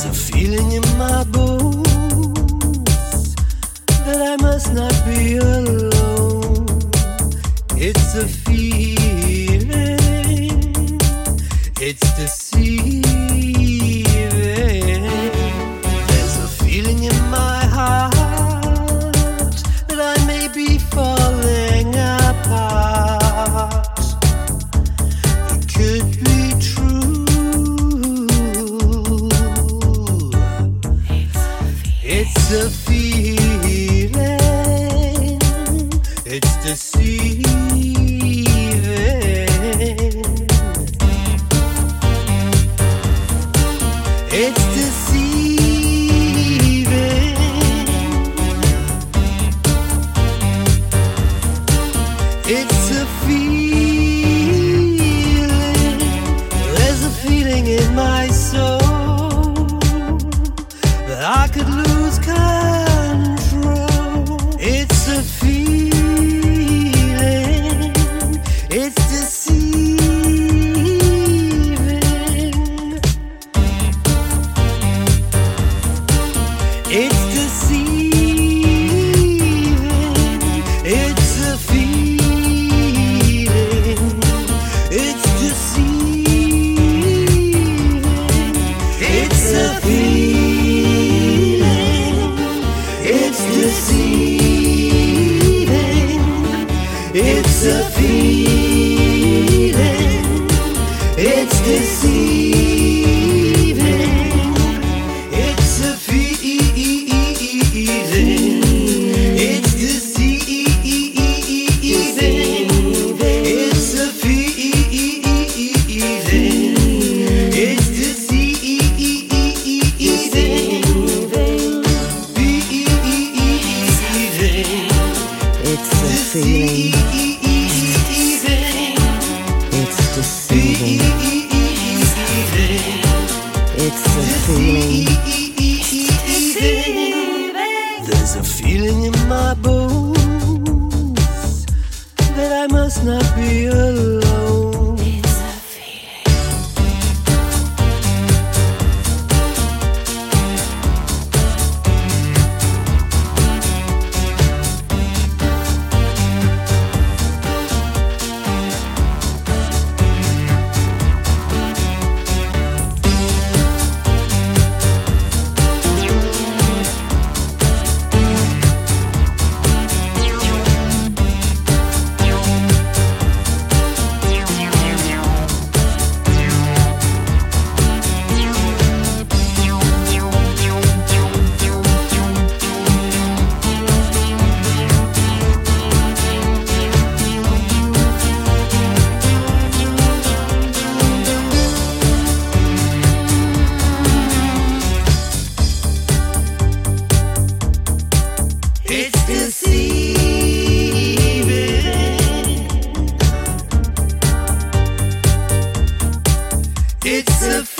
So feeling in my bones that I must not be alone. It's a feeling. It's feeling, it's deceiving. It's It's a feeling. It's deceiving. It's a feeling. It's deceiving. It's a feeling. It's deceiving. It's a feeling, feeling, There's a feeling in my bones that I must not be alone. It's deceiving. It's a